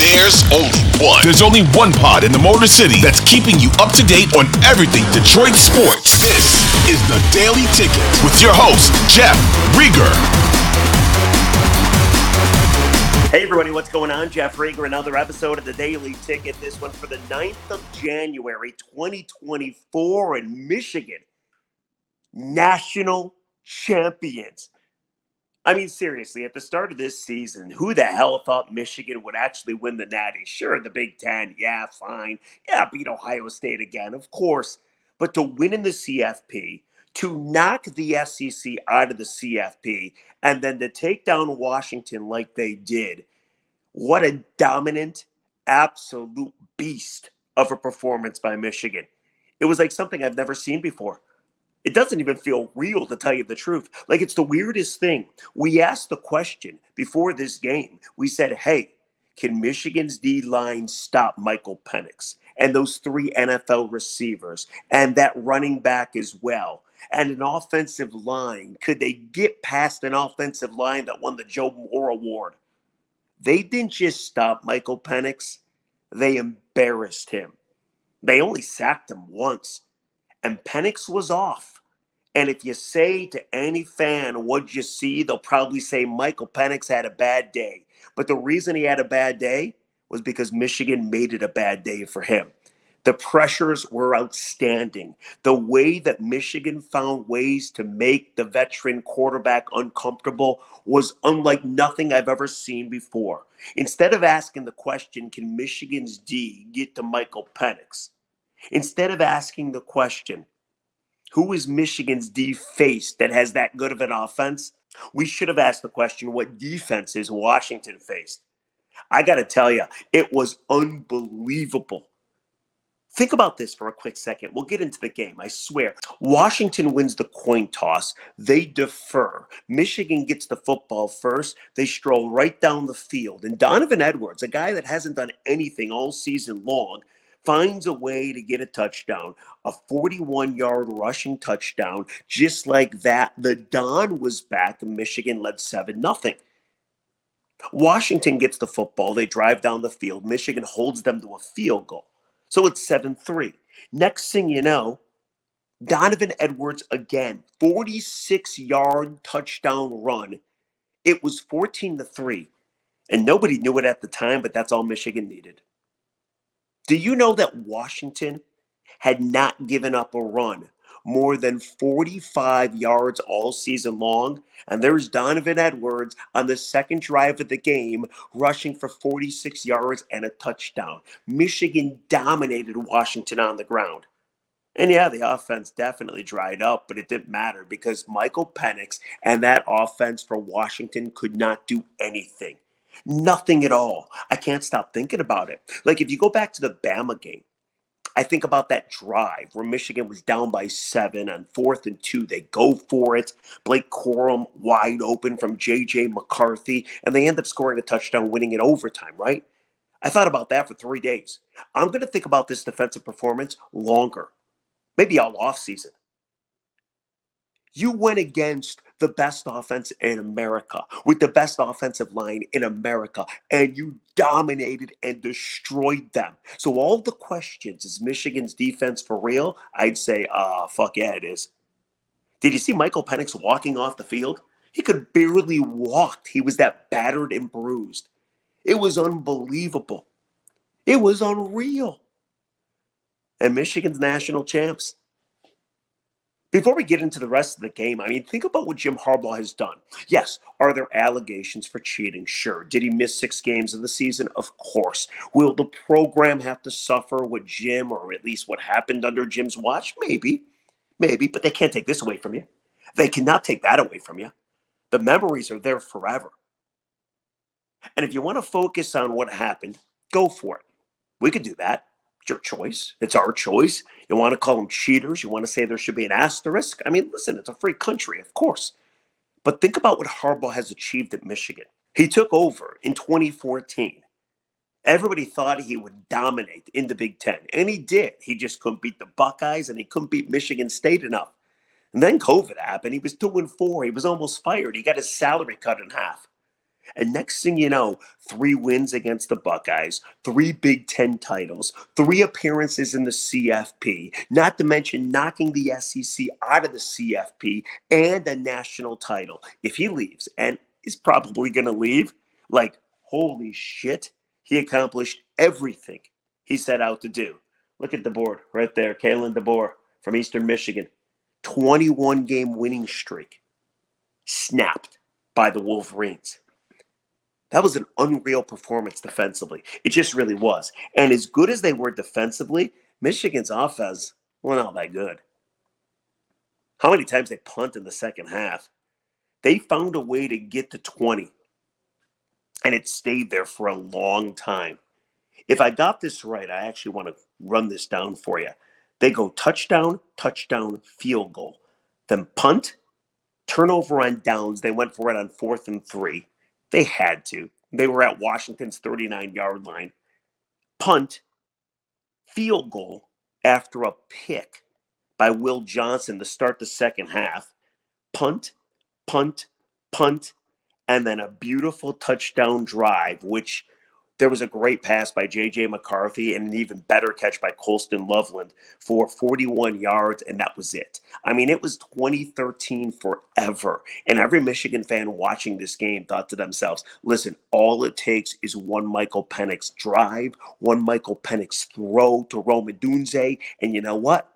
There's only one. There's only one pod in the Motor City that's keeping you up to date on everything Detroit sports. This is the Daily Ticket with your host, Jeff Riger. Hey everybody, what's going on? Jeff Riger, another episode of the Daily Ticket. This one for the 9th of January, 2024 in Michigan. National champions. I mean, seriously, at the start of this season, who the hell thought Michigan would actually win the Natty? Sure, the Big Ten, yeah, fine. Yeah, beat Ohio State again, of course. But to win in the CFP, to knock the SEC out of the CFP, and then to take down Washington like they did, what a dominant, absolute beast of a performance by Michigan. It was like something I've never seen before it doesn't even feel real to tell you the truth. Like it's the weirdest thing. We asked the question before this game. We said, "Hey, can Michigan's D line stop Michael Penix and those three NFL receivers and that running back as well?" And an offensive line, could they get past an offensive line that won the Joe Moore Award? They didn't just stop Michael Penix, they embarrassed him. They only sacked him once and Penix was off. And if you say to any fan, what'd you see? They'll probably say Michael Penix had a bad day. But the reason he had a bad day was because Michigan made it a bad day for him. The pressures were outstanding. The way that Michigan found ways to make the veteran quarterback uncomfortable was unlike nothing I've ever seen before. Instead of asking the question, can Michigan's D get to Michael Penix? Instead of asking the question, who is Michigan's D face that has that good of an offense? We should have asked the question, what defense is Washington faced? I got to tell you, it was unbelievable. Think about this for a quick second. We'll get into the game, I swear. Washington wins the coin toss. They defer. Michigan gets the football first. They stroll right down the field. And Donovan Edwards, a guy that hasn't done anything all season long, finds a way to get a touchdown, a 41 yard rushing touchdown. Just like that, the Don was back Michigan led 7 0. Washington gets the football. They drive down the field. Michigan holds them to a field goal. So it's 7 3. Next thing you know, Donovan Edwards again, 46 yard touchdown run. It was 14 to 3. And nobody knew it at the time, but that's all Michigan needed. Do you know that Washington had not given up a run more than 45 yards all season long? And there's Donovan Edwards on the second drive of the game, rushing for 46 yards and a touchdown. Michigan dominated Washington on the ground. And yeah, the offense definitely dried up, but it didn't matter because Michael Penix and that offense for Washington could not do anything. Nothing at all. I can't stop thinking about it. Like if you go back to the Bama game, I think about that drive where Michigan was down by seven on fourth and two. They go for it. Blake Corum wide open from JJ McCarthy, and they end up scoring a touchdown, winning in overtime, right? I thought about that for three days. I'm going to think about this defensive performance longer, maybe all off season. You went against the best offense in America with the best offensive line in America, and you dominated and destroyed them. So all the questions is Michigan's defense for real? I'd say, uh, fuck yeah, it is. Did you see Michael Penix walking off the field? He could barely walk. He was that battered and bruised. It was unbelievable. It was unreal. And Michigan's national champs. Before we get into the rest of the game, I mean, think about what Jim Harbaugh has done. Yes, are there allegations for cheating? Sure. Did he miss six games of the season? Of course. Will the program have to suffer with Jim or at least what happened under Jim's watch? Maybe. Maybe, but they can't take this away from you. They cannot take that away from you. The memories are there forever. And if you want to focus on what happened, go for it. We could do that your choice. It's our choice. You want to call them cheaters. You want to say there should be an asterisk. I mean, listen, it's a free country, of course. But think about what Harbaugh has achieved at Michigan. He took over in 2014. Everybody thought he would dominate in the Big Ten, and he did. He just couldn't beat the Buckeyes, and he couldn't beat Michigan State enough. And then COVID happened. He was two and four. He was almost fired. He got his salary cut in half. And next thing you know, three wins against the Buckeyes, three Big Ten titles, three appearances in the CFP, not to mention knocking the SEC out of the CFP and a national title. If he leaves, and he's probably going to leave, like, holy shit, he accomplished everything he set out to do. Look at the board right there. Kalen DeBoer from Eastern Michigan. 21 game winning streak snapped by the Wolverines. That was an unreal performance defensively. It just really was. And as good as they were defensively, Michigan's offense wasn't all that good. How many times they punt in the second half? They found a way to get to 20, and it stayed there for a long time. If I got this right, I actually want to run this down for you. They go touchdown, touchdown, field goal, then punt, turnover on downs. They went for it on fourth and three. They had to. They were at Washington's 39 yard line. Punt, field goal after a pick by Will Johnson to start the second half. Punt, punt, punt, and then a beautiful touchdown drive, which there was a great pass by J.J. McCarthy and an even better catch by Colston Loveland for 41 yards, and that was it. I mean, it was 2013 forever. And every Michigan fan watching this game thought to themselves, listen, all it takes is one Michael Penix drive, one Michael Penix throw to Rome Odunze, and you know what?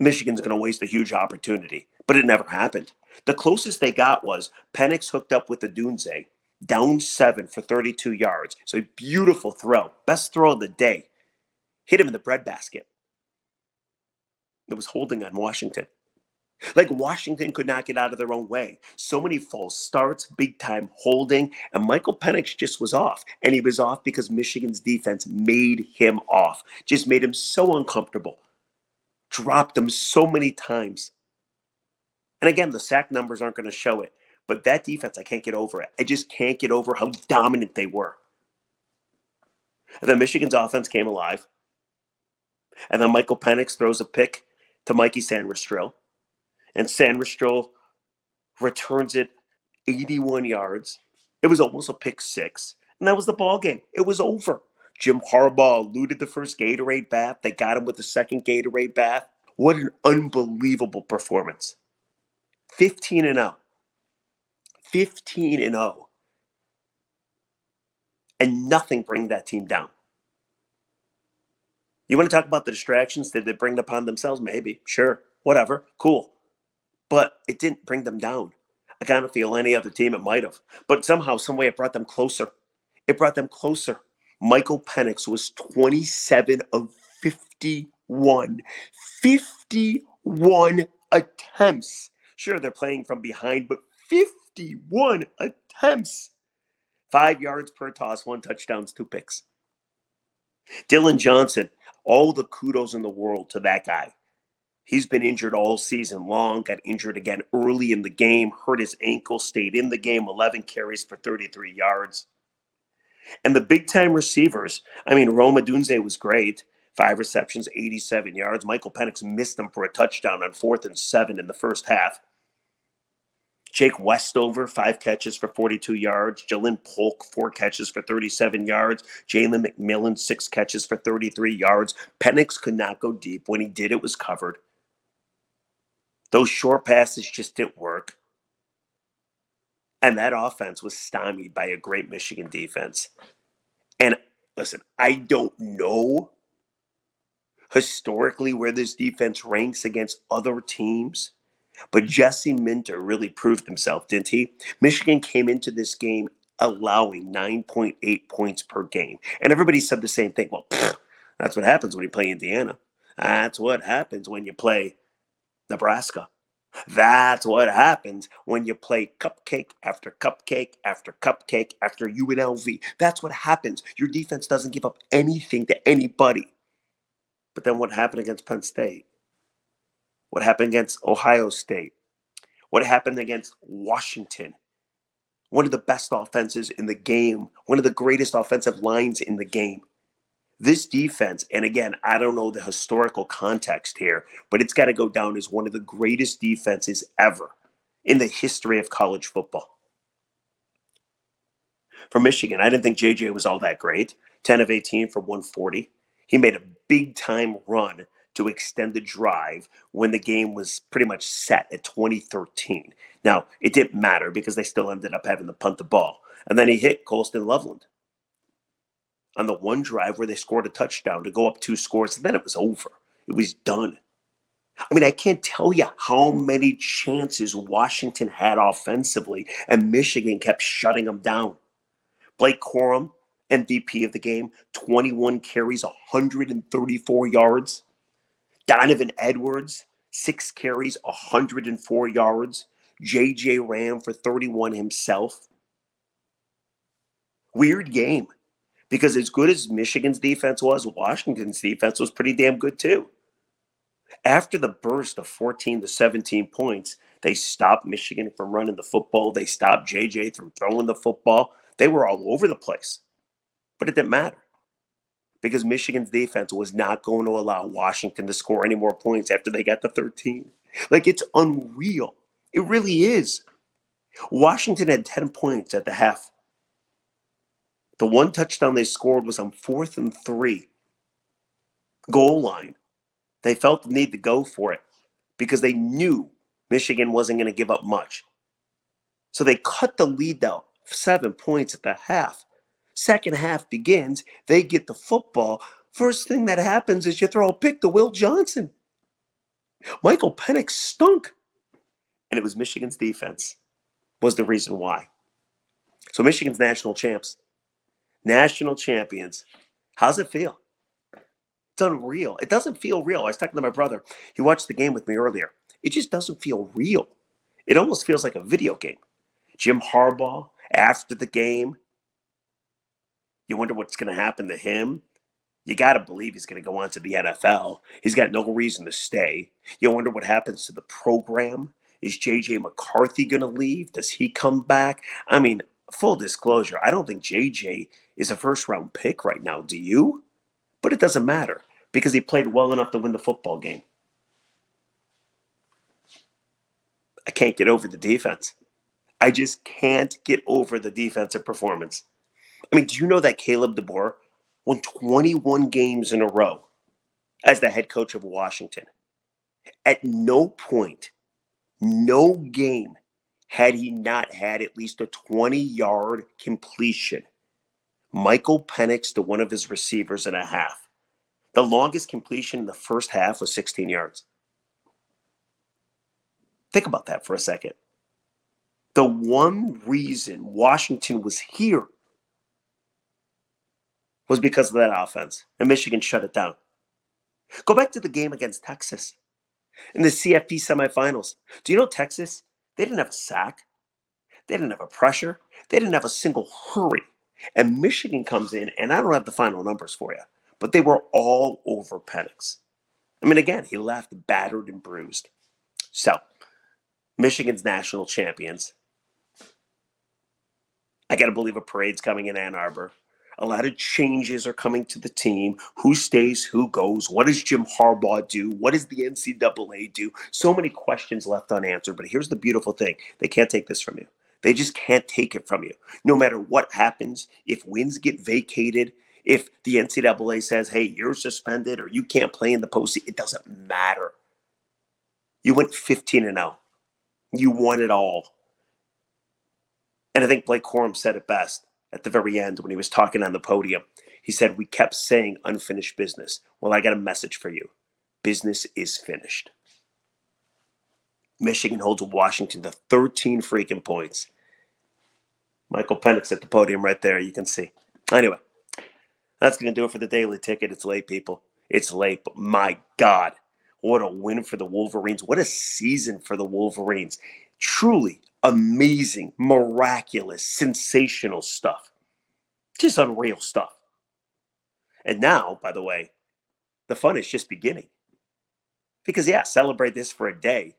Michigan's going to waste a huge opportunity. But it never happened. The closest they got was Penix hooked up with the Dunze down seven for 32 yards. So a beautiful throw. Best throw of the day. Hit him in the breadbasket. It was holding on Washington. Like Washington could not get out of their own way. So many false starts, big time holding, and Michael Penix just was off. And he was off because Michigan's defense made him off, just made him so uncomfortable, dropped him so many times. And again, the sack numbers aren't going to show it. But that defense, I can't get over it. I just can't get over how dominant they were. And then Michigan's offense came alive. And then Michael Penix throws a pick to Mikey Sainristil. And Sainristil returns it 81 yards. It was almost a pick six. And that was the ball game. It was over. Jim Harbaugh eluded the first Gatorade bath. They got him with the second Gatorade bath. What an unbelievable performance. 15 and 0. 15 and 0. And nothing bring that team down. You want to talk about the distractions? Did they bring upon themselves? Maybe. Sure. Whatever. Cool. But it didn't bring them down. I kind of feel any other team it might have. But somehow, some way, it brought them closer. It brought them closer. Michael Penix was 27 of 51. 51 attempts. Sure, they're playing from behind, but 51 attempts. Five yards per toss, one touchdowns, two picks. Dillon Johnson, all the kudos in the world to that guy. He's been injured all season long, got injured again early in the game, hurt his ankle, stayed in the game, 11 carries for 33 yards. And the big time receivers, I mean, Rome Odunze was great. Five receptions, 87 yards. Michael Penix missed him for a touchdown on fourth and seven in the first half. Jake Westover, five catches for 42 yards. Ja'Lynn Polk, four catches for 37 yards. Jalen McMillan, six catches for 33 yards. Penix could not go deep. When he did, it was covered. Those short passes just didn't work. And that offense was stymied by a great Michigan defense. And listen, I don't know historically where this defense ranks against other teams. But Jesse Minter really proved himself, didn't he? Michigan came into this game allowing 9.8 points per game. And everybody said the same thing. Well, pfft, that's what happens when you play Indiana. That's what happens when you play Nebraska. That's what happens when you play cupcake after cupcake after cupcake after UNLV. That's what happens. Your defense doesn't give up anything to anybody. But then what happened against Penn State? What happened against Ohio State, what happened against Washington. One of the best offenses in the game, one of the greatest offensive lines in the game. This defense, and again, I don't know the historical context here, but it's got to go down as one of the greatest defenses ever in the history of college football. For Michigan, I didn't think JJ was all that great. 10 of 18 for 140. He made a big time run to extend the drive when the game was pretty much set at 2013. Now, it didn't matter because they still ended up having to punt the ball. And then he hit Colston Loveland on the one drive where they scored a touchdown to go up two scores. And then it was over. It was done. I mean, I can't tell you how many chances Washington had offensively, and Michigan kept shutting them down. Blake Corum, MVP of the game, 21 carries, 134 yards. Donovan Edwards, six carries, 104 yards. JJ Ram for 31 himself. Weird game because as good as Michigan's defense was, Washington's defense was pretty damn good too. After the burst of 14 to 17 points, they stopped Michigan from running the football. They stopped JJ from throwing the football. They were all over the place. But it didn't matter because Michigan's defense was not going to allow Washington to score any more points after they got to 13. Like it's unreal. It really is. Washington had 10 points at the half. The one touchdown they scored was on fourth and three, goal line. They felt the need to go for it because they knew Michigan wasn't going to give up much. So they cut the lead down seven points at the half. Second half begins, they get the football. First thing that happens is you throw a pick to Will Johnson. Michael Penix stunk. And it was Michigan's defense was the reason why. So Michigan's national champs, national champions. How's it feel? It's unreal. It doesn't feel real. I was talking to my brother. He watched the game with me earlier. It just doesn't feel real. It almost feels like a video game. Jim Harbaugh after the game. You wonder what's going to happen to him. You got to believe he's going to go on to the NFL. He's got no reason to stay. You wonder what happens to the program. Is JJ McCarthy going to leave? Does he come back? I mean, full disclosure, I don't think JJ is a first round pick right now. Do you? But it doesn't matter because he played well enough to win the football game. I can't get over the defense. I just can't get over the defensive performance. I mean, do you know that Kalen DeBoer won 21 games in a row as the head coach of Washington? At no point, no game had he not had at least a 20 yard completion. Michael Penix to one of his receivers and a half. The longest completion in the first half was 16 yards. Think about that for a second. The one reason Washington was here was because of that offense, and Michigan shut it down. Go back to the game against Texas in the CFP semifinals. Do you know Texas? They didn't have a sack, they didn't have a pressure, they didn't have a single hurry. And Michigan comes in, and I don't have the final numbers for you, but they were all over Penix. I mean, again, he left battered and bruised. So, Michigan's national champions. I got to believe a parade's coming in Ann Arbor. A lot of changes are coming to the team. Who stays, who goes? What does Jim Harbaugh do? What does the NCAA do? So many questions left unanswered. But here's the beautiful thing they can't take this from you. They just can't take it from you. No matter what happens, if wins get vacated, if the NCAA says, hey, you're suspended or you can't play in the postseason, it doesn't matter. You went 15 and 0. You won it all. And I think Blake Corum said it best at the very end when he was talking on the podium. He said, We kept saying unfinished business. Well, I got a message for you business is finished. Michigan holds Washington to 13 freaking points. Michael Penix at the podium right there. You can see. Anyway, that's going to do it for the daily ticket. It's late, people. It's late, but my God, what a win for the Wolverines. What a season for the Wolverines. Truly amazing, miraculous, sensational stuff. Just unreal stuff. And now, by the way, the fun is just beginning. Because, yeah, celebrate this for a day.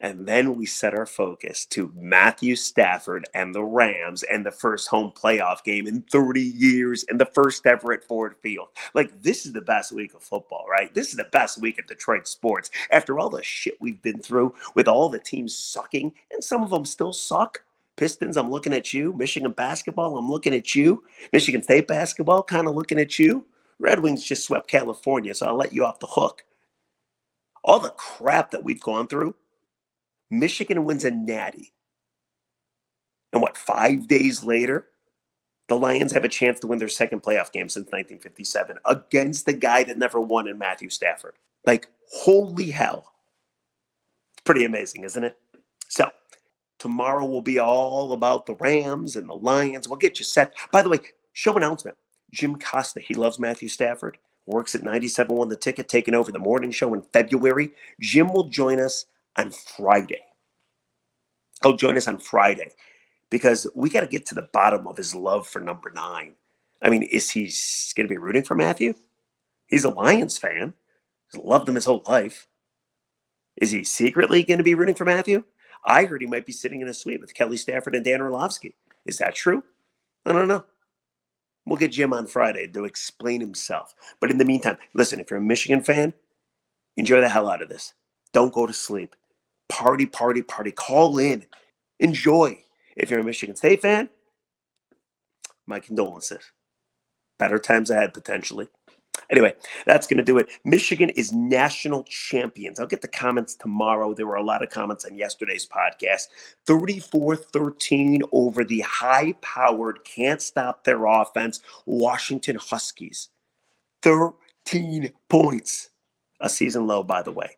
And then we set our focus to Matthew Stafford and the Rams and the first home playoff game in 30 years and the first ever at Ford Field. Like, this is the best week of football, right? This is the best week of Detroit sports. After all the shit we've been through with all the teams sucking, and some of them still suck, Pistons, I'm looking at you. Michigan basketball, I'm looking at you. Michigan State basketball, kind of looking at you. Red Wings just swept California, so I'll let you off the hook. All the crap that we've gone through, Michigan wins a natty. And what, five days later, the Lions have a chance to win their second playoff game since 1957 against the guy that never won in Matthew Stafford. Like, holy hell. It's pretty amazing, isn't it? So, tomorrow will be all about the Rams and the Lions. We'll get you set. By the way, show announcement Jim Costa, he loves Matthew Stafford, works at 97 Won the Ticket, taking over the morning show in February. Jim will join us on Friday. He'll join us on Friday because we got to get to the bottom of his love for number nine. I mean, is he going to be rooting for Matthew? He's a Lions fan. He's loved him his whole life. Is he secretly going to be rooting for Matthew? I heard he might be sitting in a suite with Kelly Stafford and Dan Orlovsky. Is that true? I don't know. We'll get Jim on Friday to explain himself. But in the meantime, listen, if you're a Michigan fan, enjoy the hell out of this. Don't go to sleep. Party, party, party. Call in. Enjoy. If you're a Michigan State fan, my condolences. Better times ahead, potentially. Anyway, that's going to do it. Michigan is national champions. I'll get the comments tomorrow. There were a lot of comments on yesterday's podcast. 34 13 over the high powered, can't stop their offense, Washington Huskies. 13 points. A season low, by the way.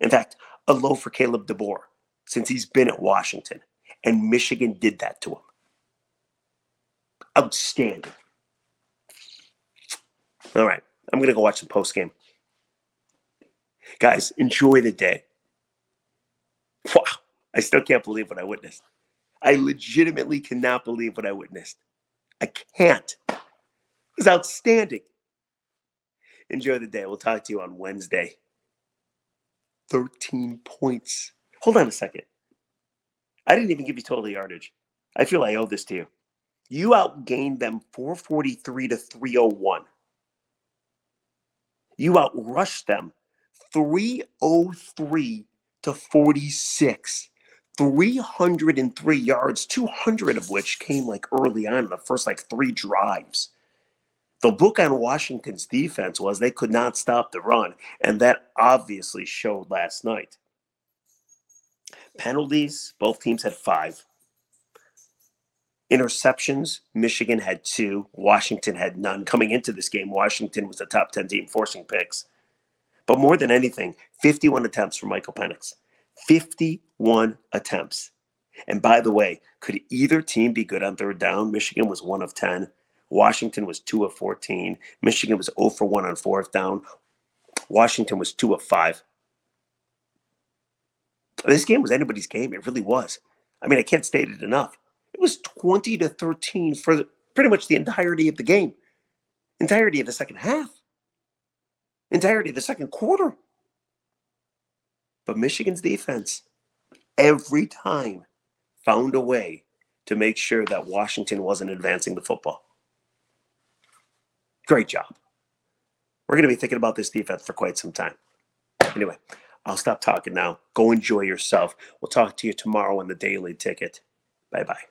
In fact, a low for Kalen DeBoer since he's been at Washington and Michigan did that to him. Outstanding. All right, I'm going to go watch the post game. Guys, enjoy the day. Wow, I still can't believe what I witnessed. I legitimately cannot believe what I witnessed. I can't. It was outstanding. Enjoy the day. We'll talk to you on Wednesday. 13 points. Hold on a second. I didn't even give you total yardage. I feel I owe this to you. You outgained them 443 to 301. You outrushed them 303 to 46. 303 yards, 200 of which came like early on in the first like three drives. The book on Washington's defense was they could not stop the run, and that obviously showed last night. Penalties, both teams had five. Interceptions, Michigan had two, Washington had none. Coming into this game, Washington was the top 10 team forcing picks. But more than anything, 51 attempts for Michael Penix. 51 attempts. And by the way, could either team be good on third down? Michigan was one of 10. Washington was two of 14. Michigan was 0 for 1 on fourth down. Washington was 2 of 5. This game was anybody's game. It really was. I mean, I can't state it enough. It was 20 to 13 for pretty much the entirety of the game, entirety of the second half, entirety of the second quarter. But Michigan's defense, every time, found a way to make sure that Washington wasn't advancing the football. Great job. We're going to be thinking about this defense for quite some time. Anyway, I'll stop talking now. Go enjoy yourself. We'll talk to you tomorrow on the Daily Ticket. Bye bye.